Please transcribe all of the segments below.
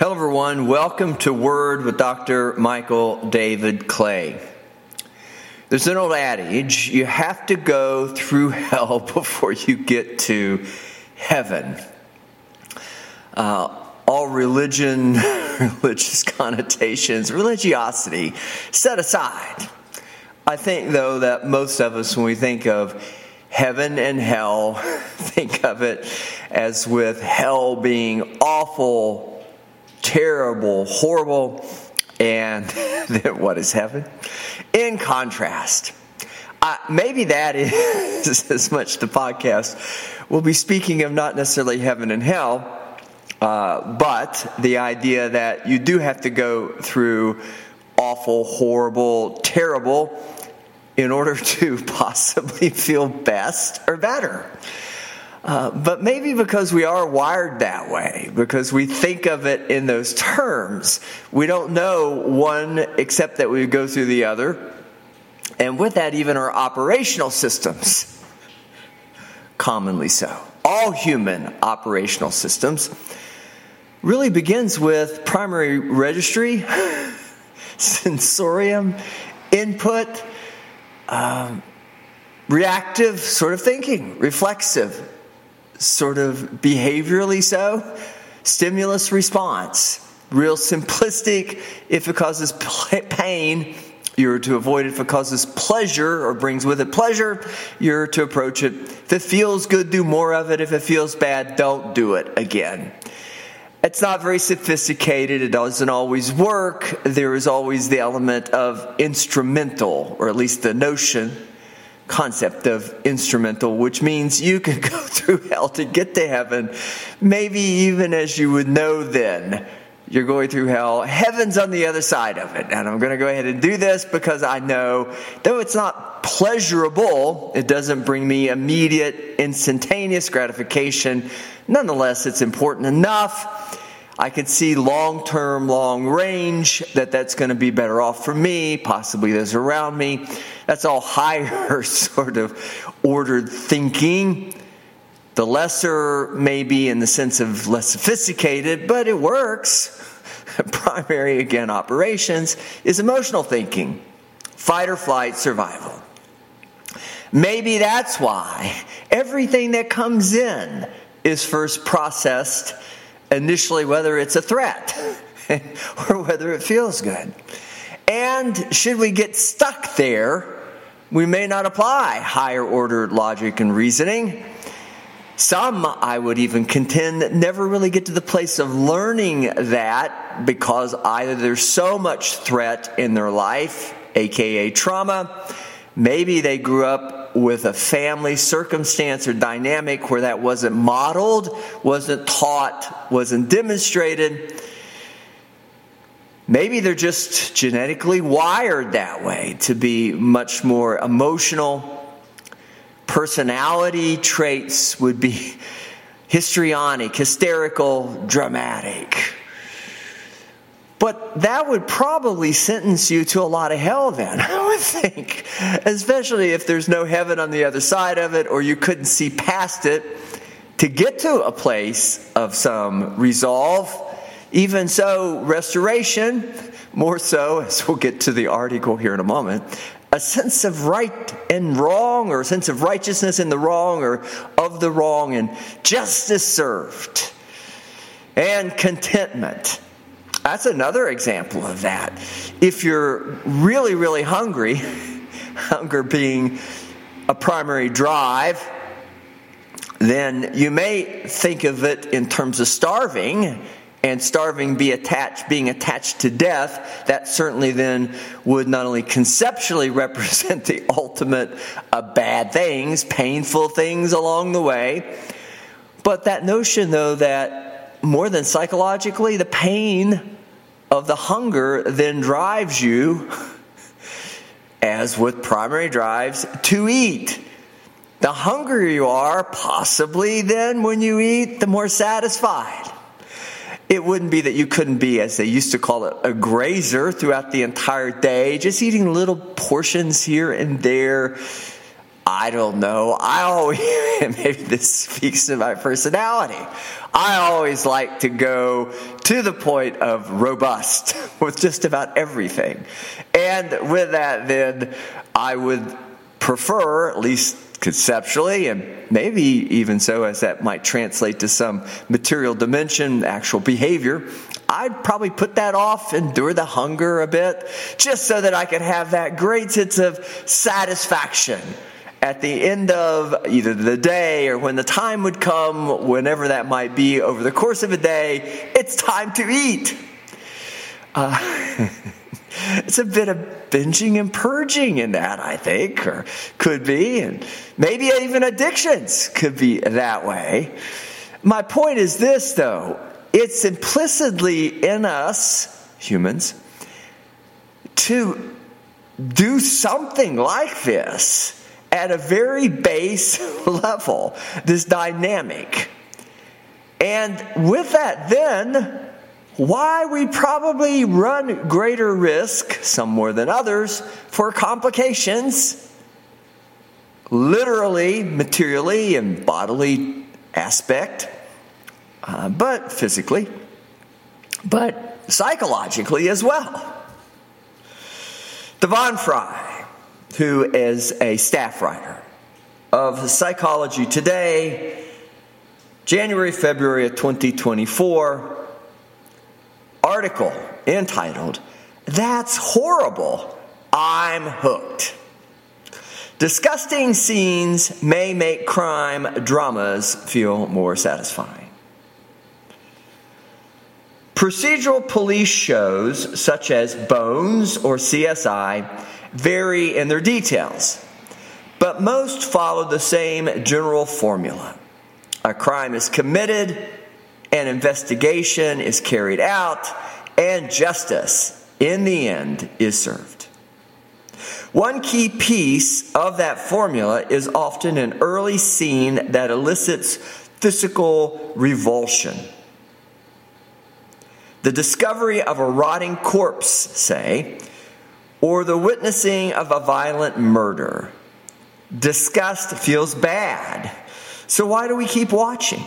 Hello, everyone. Welcome to Word with Dr. Michael David Clay. There's an old adage you have to go through hell before you get to heaven. Uh, all religion, religious connotations, religiosity set aside. I think, though, that most of us, when we think of heaven and hell, think of it as with hell being awful terrible, horrible, and what is heaven? In contrast, uh, maybe that is as much the podcast we'll be speaking of not necessarily heaven and hell, uh, but the idea that you do have to go through awful, horrible, terrible in order to possibly feel best or better. Uh, but maybe because we are wired that way, because we think of it in those terms, we don't know one except that we go through the other. And with that, even our operational systems, commonly so. All human operational systems really begins with primary registry, sensorium, input, um, reactive sort of thinking, reflexive, sort of behaviorally so. Stimulus response, real simplistic. If it causes pain, you're to avoid it. If it causes pleasure or brings with it pleasure, you're to approach it. If it feels good, do more of it. If it feels bad, don't do it again. It's not very sophisticated. It doesn't always work. There is always the element of instrumental, or at least the notion concept of instrumental, which means you can go through hell to get to heaven, maybe even as you would know then. You're going through hell. Heaven's on the other side of it. And I'm going to go ahead and do this because I know, though it's not pleasurable, it doesn't bring me immediate, instantaneous gratification. Nonetheless, it's important enough I could see long term, long range that that's going to be better off for me, possibly those around me. That's all higher sort of ordered thinking. The lesser, maybe in the sense of less sophisticated, but it works. Primary, again, operations is emotional thinking fight or flight survival. Maybe that's why everything that comes in is first processed initially whether it's a threat or whether it feels good. And should we get stuck there, we may not apply higher order logic and reasoning. Some, I would even contend, never really get to the place of learning that because either there's so much threat in their life, aka trauma, maybe they grew up with a family circumstance or dynamic where that wasn't modeled, wasn't taught, wasn't demonstrated. Maybe they're just genetically wired that way to be much more emotional. Personality traits would be histrionic, hysterical, dramatic. But that would probably sentence you to a lot of hell then, I would think. Especially if there's no heaven on the other side of it or you couldn't see past it to get to a place of some resolve. Even so, restoration, more so, as we'll get to the article here in a moment, a sense of right and wrong, or a sense of righteousness in the wrong, or of the wrong, and justice served, and contentment that's another example of that. If you're really, really hungry, hunger being a primary drive, then you may think of it in terms of starving and starving be attached being attached to death that certainly then would not only conceptually represent the ultimate of bad things painful things along the way but that notion though that more than psychologically the pain of the hunger then drives you, as with primary drives, to eat. The hungrier you are, possibly then when you eat, the more satisfied. It wouldn't be that you couldn't be, as they used to call it, a grazer throughout the entire day, just eating little portions here and there. I don't know. I always, maybe this speaks to my personality. I always like to go to the point of robust with just about everything. And with that, then I would prefer, at least conceptually, and maybe even so as that might translate to some material dimension, actual behavior, I'd probably put that off, endure the hunger a bit, just so that I could have that great sense of satisfaction at the end of either the day or when the time would come, whenever that might be over the course of a day, it's time to eat. Uh, it's a bit of binging and purging in that, I think, or could be, and maybe even addictions could be that way. My point is this, though it's implicitly in us, humans, to do something like this at a very base level, this dynamic. And with that, then, why we probably run greater risk, some more than others, for complications, literally, materially, and bodily aspect, uh, but physically, but psychologically as well. Devon Frye who is a staff writer of Psychology Today, January, February of 2024, article entitled, That's Horrible, I'm Hooked. Disgusting scenes may make crime dramas feel more satisfying. Procedural police shows such as Bones or CSI vary in their details, but most follow the same general formula. A crime is committed, an investigation is carried out, and justice, in the end, is served. One key piece of that formula is often an early scene that elicits physical revulsion. The discovery of a rotting corpse, say, or the witnessing of a violent murder. Disgust feels bad. So why do we keep watching?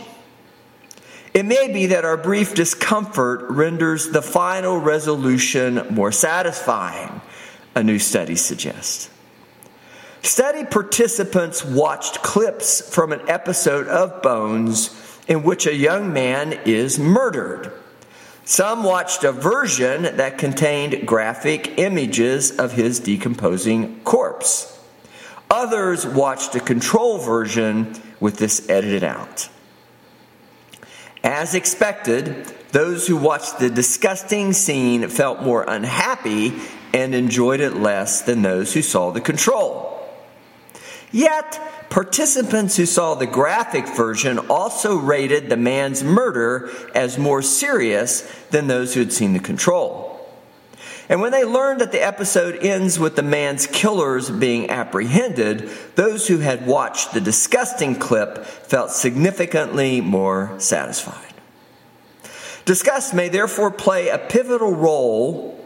It may be that our brief discomfort renders the final resolution more satisfying, a new study suggests. Study participants watched clips from an episode of Bones in which a young man is murdered. Some watched a version that contained graphic images of his decomposing corpse. Others watched a control version with this edited out. As expected, those who watched the disgusting scene felt more unhappy and enjoyed it less than those who saw the control. Yet, Participants who saw the graphic version also rated the man's murder as more serious than those who had seen the control. And when they learned that the episode ends with the man's killers being apprehended, those who had watched the disgusting clip felt significantly more satisfied. Disgust may therefore play a pivotal role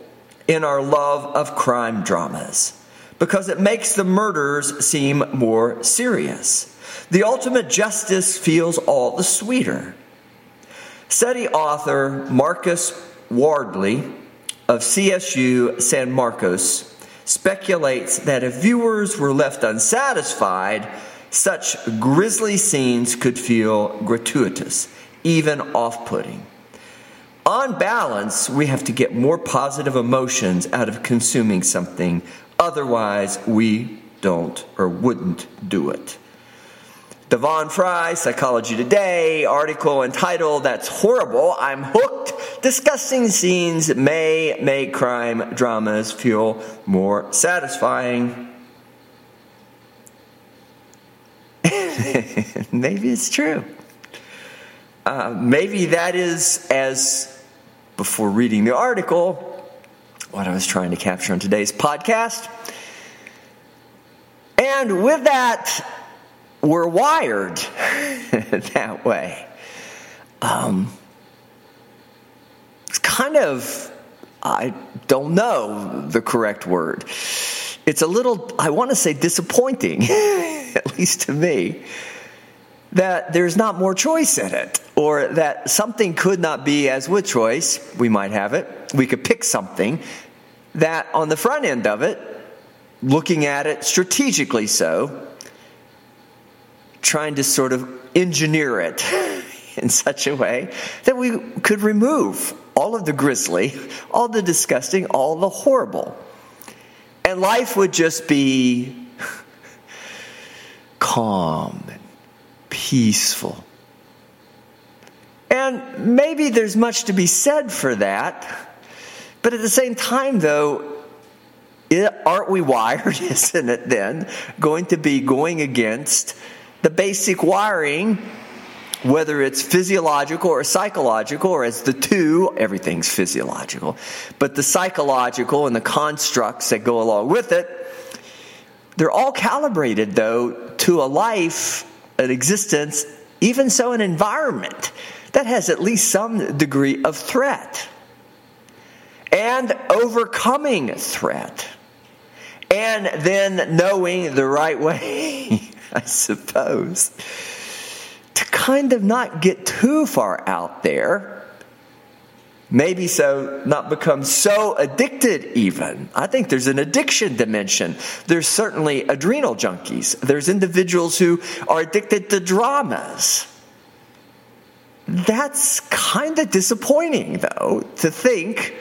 in our love of crime dramas because it makes the murders seem more serious. The ultimate justice feels all the sweeter. Study author Marcus Wardley of CSU San Marcos speculates that if viewers were left unsatisfied, such grisly scenes could feel gratuitous, even off putting. On balance, we have to get more positive emotions out of consuming something Otherwise, we don't or wouldn't do it. Devon Frye, Psychology Today, article entitled That's Horrible, I'm Hooked. Disgusting scenes may make crime dramas feel more satisfying. maybe it's true. Uh, maybe that is, as before reading the article, what I was trying to capture on today's podcast. And with that, we're wired that way. Um, it's kind of, I don't know the correct word. It's a little, I want to say disappointing at least to me, that there's not more choice in it, or that something could not be as with choice, we might have it, we could pick something that on the front end of it, looking at it strategically so, trying to sort of engineer it in such a way that we could remove all of the grisly, all the disgusting, all the horrible. And life would just be calm peaceful. And maybe there's much to be said for that. But at the same time, though, aren't we wired, isn't it then, going to be going against the basic wiring whether it's physiological or psychological, or as the two, everything's physiological, but the psychological and the constructs that go along with it, they're all calibrated, though, to a life, an existence, even so, an environment that has at least some degree of threat and overcoming threat and then knowing the right way, I suppose to kind of not get too far out there. Maybe so, not become so addicted, even. I think there's an addiction dimension. There's certainly adrenal junkies. There's individuals who are addicted to dramas. That's kind of disappointing, though, to think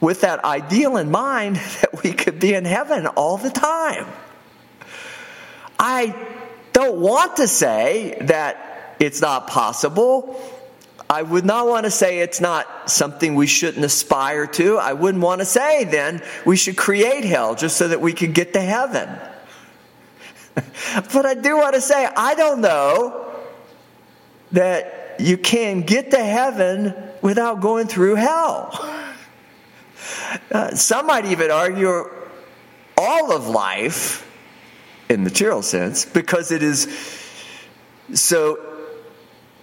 with that ideal in mind that we could be in heaven all the time. I don't want to say that it's not possible. I would not want to say it's not something we shouldn't aspire to. I wouldn't want to say then we should create hell just so that we could get to heaven. but I do want to say I don't know that you can get to heaven without going through hell. Uh, some might even argue all of life in the material sense because it is so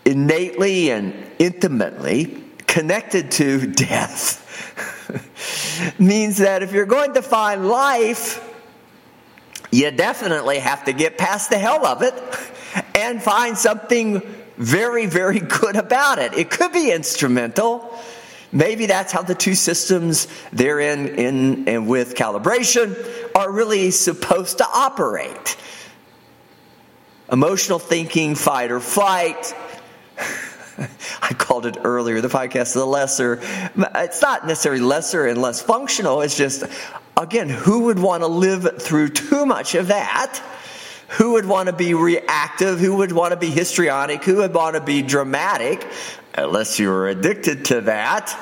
innately and intimately connected to death means that if you're going to find life you definitely have to get past the hell of it and find something very very good about it it could be instrumental Maybe that's how the two systems therein in and with calibration are really supposed to operate. Emotional thinking, fight or flight. I called it earlier, the podcast, the lesser. It's not necessarily lesser and less functional. It's just, again, who would want to live through too much of that? Who would want to be reactive? Who would want to be histrionic? Who would want to be dramatic? unless you were addicted to that.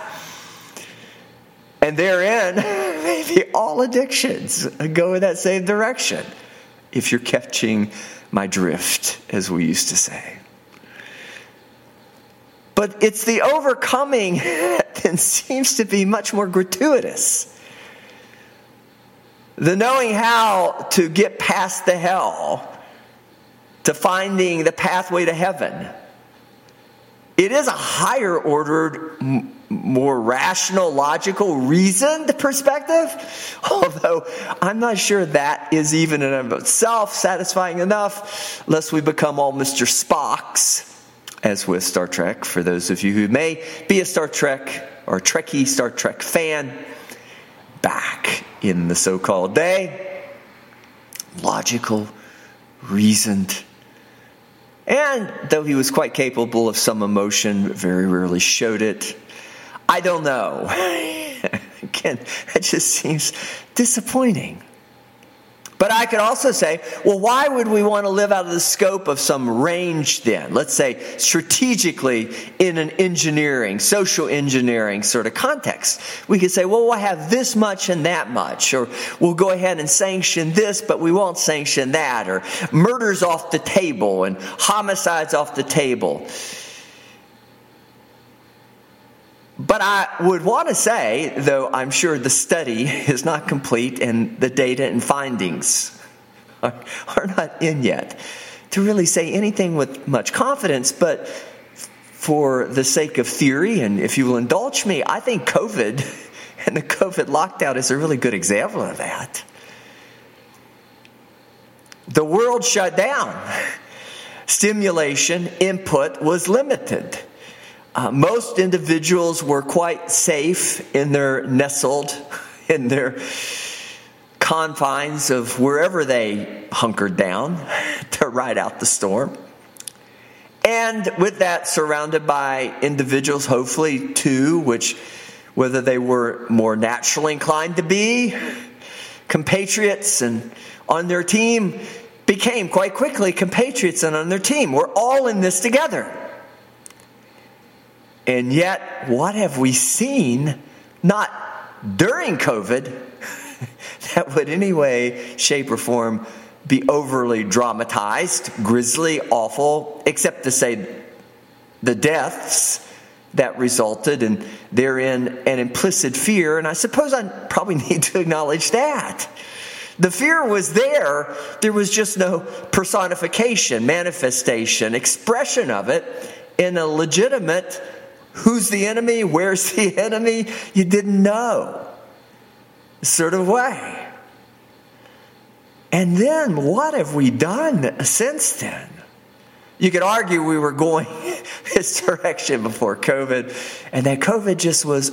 And therein, maybe all addictions go in that same direction. If you're catching my drift, as we used to say. But it's the overcoming that seems to be much more gratuitous. The knowing how to get past the hell to finding the pathway to heaven it is a higher ordered, more rational, logical, reasoned perspective. Although I'm not sure that is even in and of itself satisfying enough, lest we become all Mr. Spocks, as with Star Trek. For those of you who may be a Star Trek or Trekkie Star Trek fan, back in the so called day, logical, reasoned, and though he was quite capable of some emotion, very rarely showed it. I don't know. Again, that just seems disappointing. But I could also say, well, why would we want to live out of the scope of some range then? Let's say strategically in an engineering, social engineering sort of context. We could say, well, we'll have this much and that much, or we'll go ahead and sanction this, but we won't sanction that, or murders off the table and homicides off the table. But I would want to say, though I'm sure the study is not complete and the data and findings are, not in yet, to really say anything with much confidence, but for the sake of theory, and if you will indulge me, I think COVID and the COVID lockdown is a really good example of that. the world shut down. Stimulation input was limited. Uh, most individuals were quite safe in their nestled in their confines of wherever they hunkered down to ride out the storm. And with that, surrounded by individuals, hopefully two, which whether they were more naturally inclined to be, compatriots and on their team became quite quickly compatriots and on their team. We're all in this together. And yet, what have we seen, not during COVID, that would, any way, shape, or form, be overly dramatized, grisly, awful, except to say the deaths that resulted and therein an implicit fear. And I suppose I probably need to acknowledge that. The fear was there, there was just no personification, manifestation, expression of it in a legitimate who's the enemy, where's the enemy, you didn't know sort of way. And then what have we done since then? You could argue we were going this direction before COVID, and that COVID just was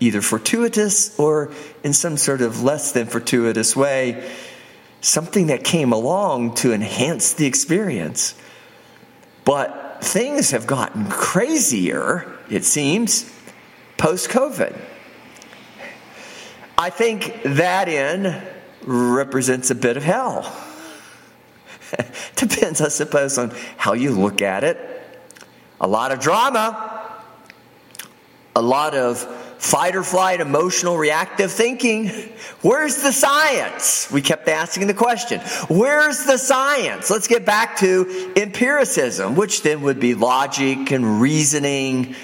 either fortuitous or in some sort of less than fortuitous way, something that came along to enhance the experience. But things have gotten crazier, it seems, post COVID. I think that in represents a bit of hell. Depends, I suppose, on how you look at it. A lot of drama, a lot of fight or flight, emotional, reactive thinking. Where's the science? We kept asking the question. Where's the science? Let's get back to empiricism, which then would be logic and reasoning,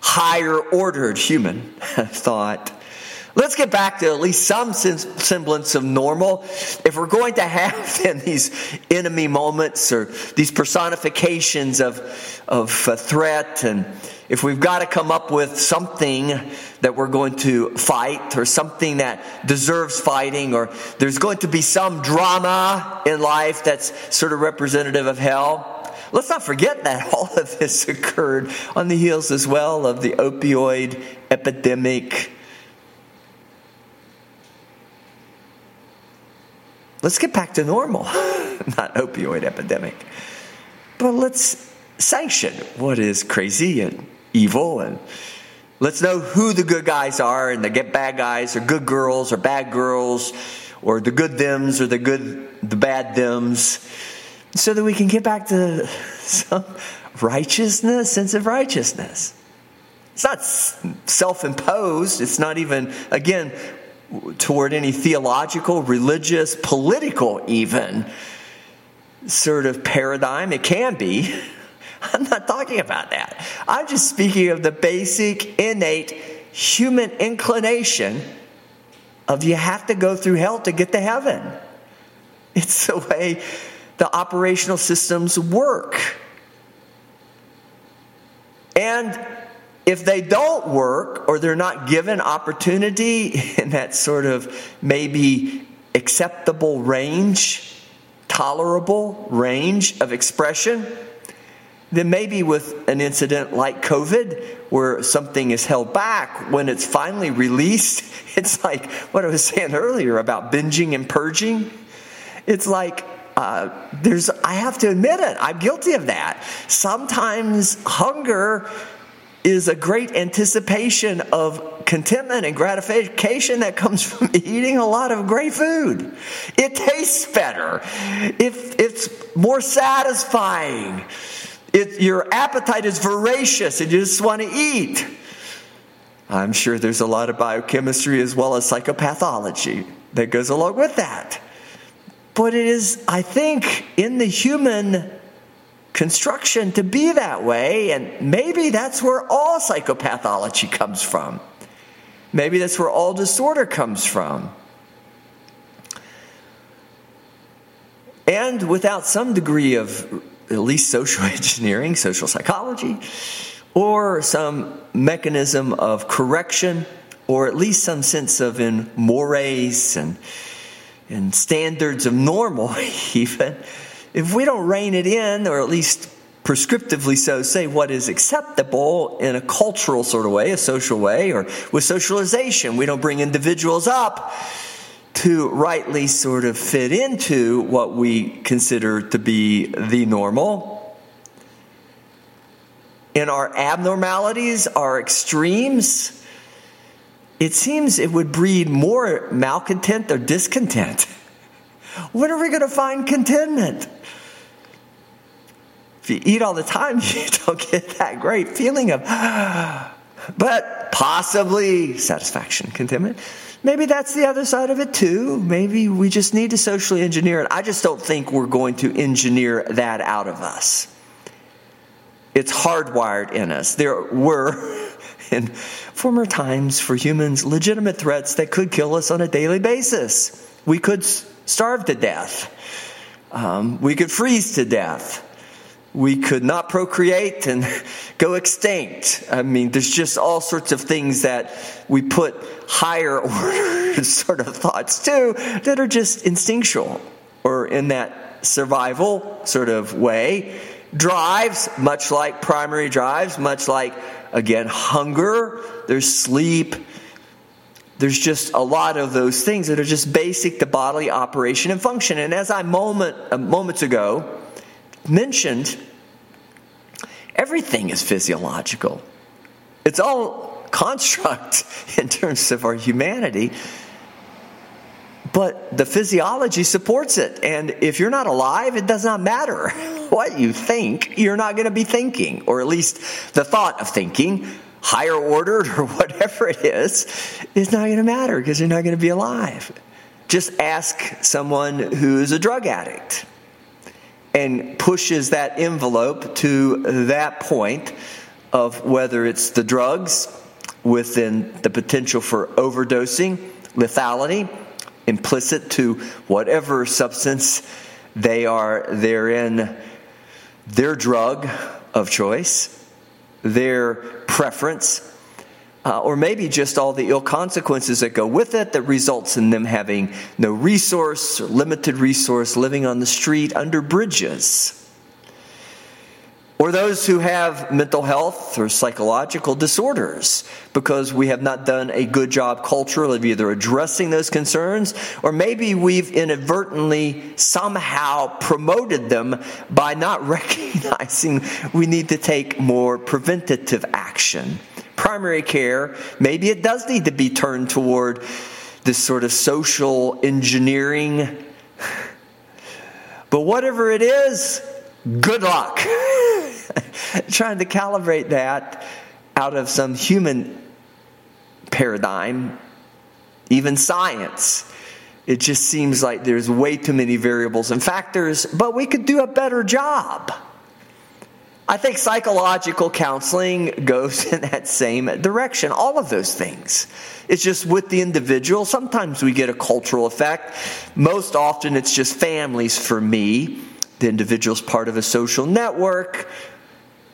higher ordered human thought. Let's get back to at least some semblance of normal. If we're going to have then these enemy moments or these personifications of, of threat and if we've got to come up with something that we're going to fight or something that deserves fighting or there's going to be some drama in life that's sort of representative of hell, let's not forget that all of this occurred on the heels as well of the opioid epidemic. Let's get back to normal, not opioid epidemic. But let's sanction what is crazy and evil and let's know who the good guys are and the get bad guys or good girls or bad girls or the good thems or the good the bad thems so that we can get back to some righteousness sense of righteousness it's not self-imposed it's not even again toward any theological religious political even sort of paradigm it can be I'm not talking about that. I'm just speaking of the basic, innate human inclination of you have to go through hell to get to heaven. It's the way the operational systems work. And if they don't work or they're not given opportunity in that sort of maybe acceptable range, tolerable range of expression, then maybe with an incident like COVID, where something is held back, when it's finally released, it's like what I was saying earlier about binging and purging. It's like, uh, there's, I have to admit it, I'm guilty of that. Sometimes hunger is a great anticipation of contentment and gratification that comes from eating a lot of great food. It tastes better. It, it's more satisfying. It, your appetite is voracious and you just want to eat. I'm sure there's a lot of biochemistry as well as psychopathology that goes along with that. But it is, I think, in the human construction to be that way, and maybe that's where all psychopathology comes from. Maybe that's where all disorder comes from. And without some degree of at least social engineering, social psychology, or some mechanism of correction, or at least some sense of in mores and and standards of normal, even, if we don't rein it in, or at least prescriptively so, say what is acceptable in a cultural sort of way, a social way, or with socialization, we don't bring individuals up to rightly sort of fit into what we consider to be the normal. In our abnormalities, our extremes, it seems it would breed more malcontent or discontent. When are we going to find contentment? If you eat all the time, you don't get that great feeling of, but possibly satisfaction, contentment. Maybe that's the other side of it too. Maybe we just need to socially engineer it. I just don't think we're going to engineer that out of us. It's hardwired in us. There were in former times for humans legitimate threats that could kill us on a daily basis. We could starve to death, um, we could freeze to death. We could not procreate and go extinct. I mean, there's just all sorts of things that we put higher order sort of thoughts to that are just instinctual or in that survival sort of way. Drives, much like primary drives, much like again, hunger, there's sleep. There's just a lot of those things that are just basic to bodily operation and function. And as I moment uh, moments ago mentioned, everything is physiological. It's all construct in terms of our humanity. But the physiology supports it. And if you're not alive, it does not matter what you think. You're not going to be thinking, or at least the thought of thinking, higher ordered or whatever it is, is not going to matter because you're not going to be alive. Just ask someone who is a drug addict and pushes that envelope to that point of whether it's the drugs within the potential for overdosing, lethality, implicit to whatever substance they are therein their drug of choice, their preference, uh, or maybe just all the ill consequences that go with it that results in them having no resource or limited resource, living on the street under bridges or those who have mental health or psychological disorders because we have not done a good job culturally of either addressing those concerns or maybe we've inadvertently somehow promoted them by not recognizing we need to take more preventative action. Primary care, maybe it does need to be turned toward this sort of social engineering. But whatever it is, good luck. trying to calibrate that out of some human paradigm, even science. It just seems like there's way too many variables and factors, but we could do a better job. I think psychological counseling goes in that same direction. All of those things. It's just with the individual. Sometimes we get a cultural effect. Most often it's just families for me. The individual's part of a social network.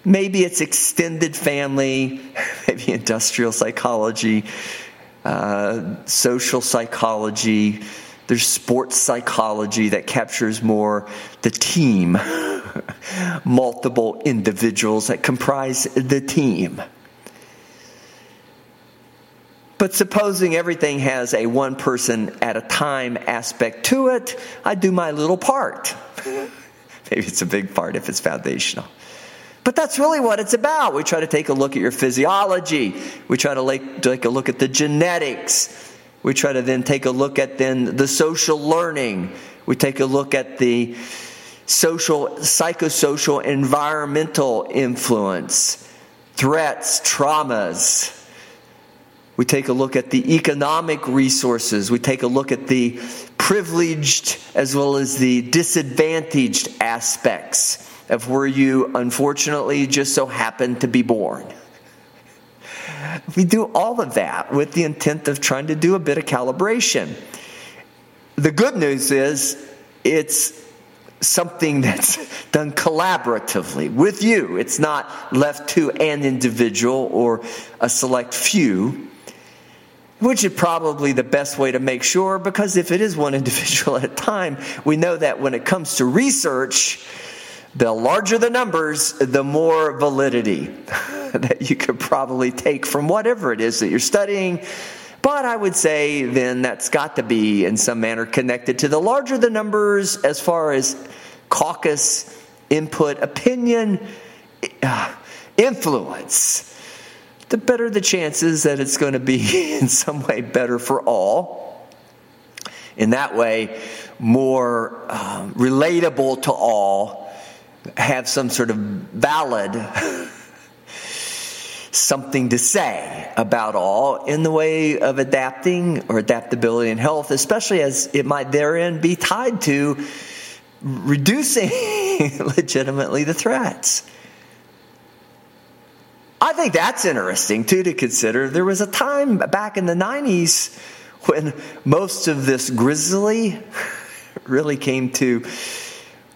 Maybe it's extended family, maybe industrial psychology, uh, social psychology. There's sports psychology that captures more the team, multiple individuals that comprise the team. But supposing everything has a one person at a time aspect to it, I do my little part. Maybe it's a big part if it's foundational. But that's really what it's about. We try to take a look at your physiology. We try to take a look at the genetics. We try to then take a look at then the social learning. We take a look at the social, psychosocial, environmental influence, threats, traumas. We take a look at the economic resources. We take a look at the privileged as well as the disadvantaged aspects of where you unfortunately just so happen to be born. We do all of that with the intent of trying to do a bit of calibration. The good news is it's something that's done collaboratively with you. It's not left to an individual or a select few. which is probably the best way to make sure because if it is one individual at a time, we know that when it comes to research, the larger the numbers, the more validity that you could probably take from whatever it is that you're studying. But I would say then that's got to be in some manner connected to the larger the numbers as far as caucus, input, opinion, uh, influence the better the chances that it's going to be in some way better for all. In that way, more um, relatable to all, have some sort of valid something to say about all in the way of adapting or adaptability in health, especially as it might therein be tied to reducing legitimately the threats. I think that's interesting too to consider. There was a time back in the 90s when most of this grisly really came to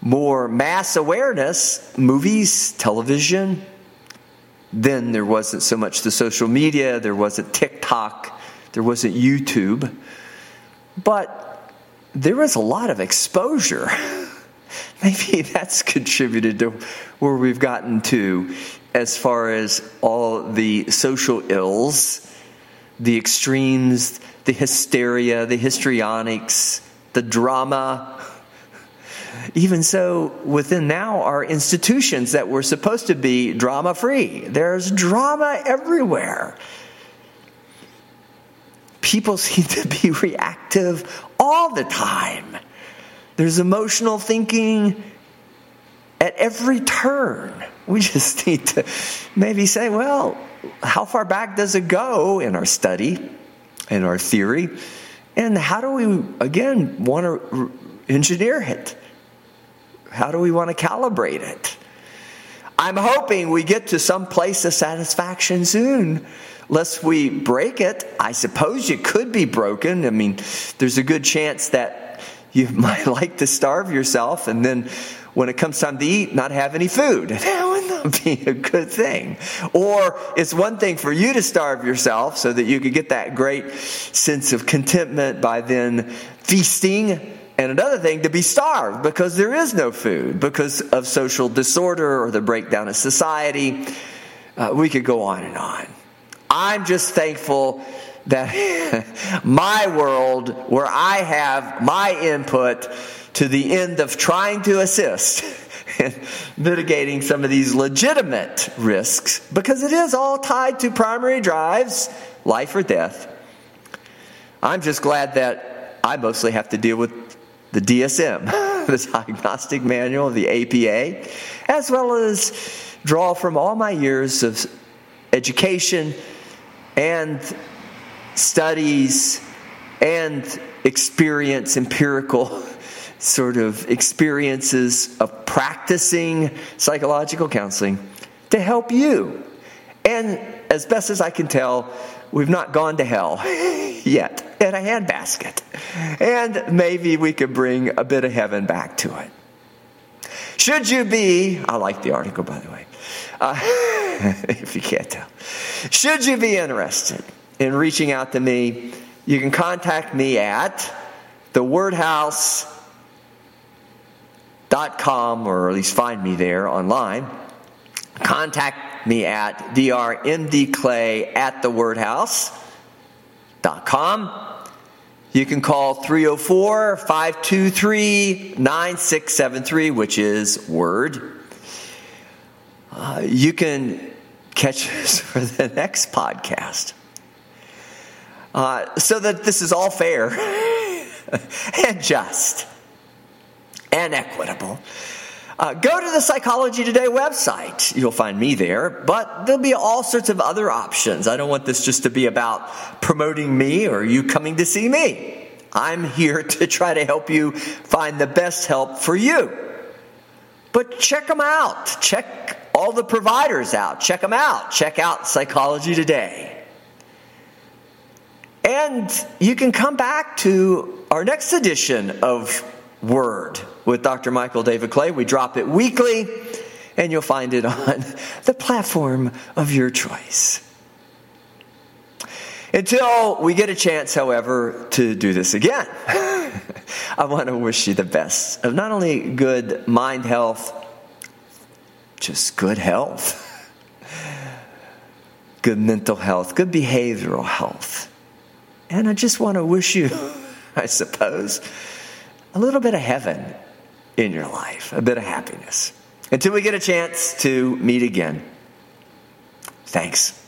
more mass awareness movies, television. Then there wasn't so much the social media, there wasn't TikTok, there wasn't YouTube. But there was a lot of exposure. Maybe that's contributed to where we've gotten to as far as all the social ills, the extremes, the hysteria, the histrionics, the drama. Even so, within now our institutions that were supposed to be drama free, there's drama everywhere. People seem to be reactive all the time. There's emotional thinking at every turn. We just need to maybe say, well, how far back does it go in our study, in our theory? And how do we, again, want to engineer it? How do we want to calibrate it? I'm hoping we get to some place of satisfaction soon, lest we break it. I suppose you could be broken. I mean, there's a good chance that you might like to starve yourself and then when it comes time to eat, not have any food. That would not be a good thing. Or it's one thing for you to starve yourself so that you could get that great sense of contentment by then feasting. And another thing to be starved because there is no food, because of social disorder or the breakdown of society. Uh, we could go on and on. I'm just thankful that my world, where I have my input, to the end of trying to assist in mitigating some of these legitimate risks because it is all tied to primary drives, life or death. I'm just glad that I mostly have to deal with the DSM, the Diagnostic Manual of the APA, as well as draw from all my years of education and studies and experience, empirical sort of experiences of practicing psychological counseling to help you. And as best as I can tell, we've not gone to hell yet in a handbasket. And maybe we could bring a bit of heaven back to it. Should you be, I like the article by the way, uh, if you can't tell. Should you be interested in reaching out to me, you can contact me at the Word House com, or at least find me there online. Contact me at drmdclay at thewordhouse.com. You can call 304 523 9673, which is Word. Uh, you can catch us for the next podcast. Uh, so that this is all fair and just and equitable. Uh, go to the Psychology Today website. You'll find me there, but there'll be all sorts of other options. I don't want this just to be about promoting me or you coming to see me. I'm here to try to help you find the best help for you. But check them out. Check all the providers out. Check them out. Check out Psychology Today. And you can come back to our next edition of Word with Dr. Michael David Clay. We drop it weekly, and you'll find it on the platform of your choice. Until we get a chance, however, to do this again, I want to wish you the best of not only good mind health, just good health, good mental health, good behavioral health. And I just want to wish you, I suppose, a little bit of heaven in your life, a bit of happiness. Until we get a chance to meet again. Thanks.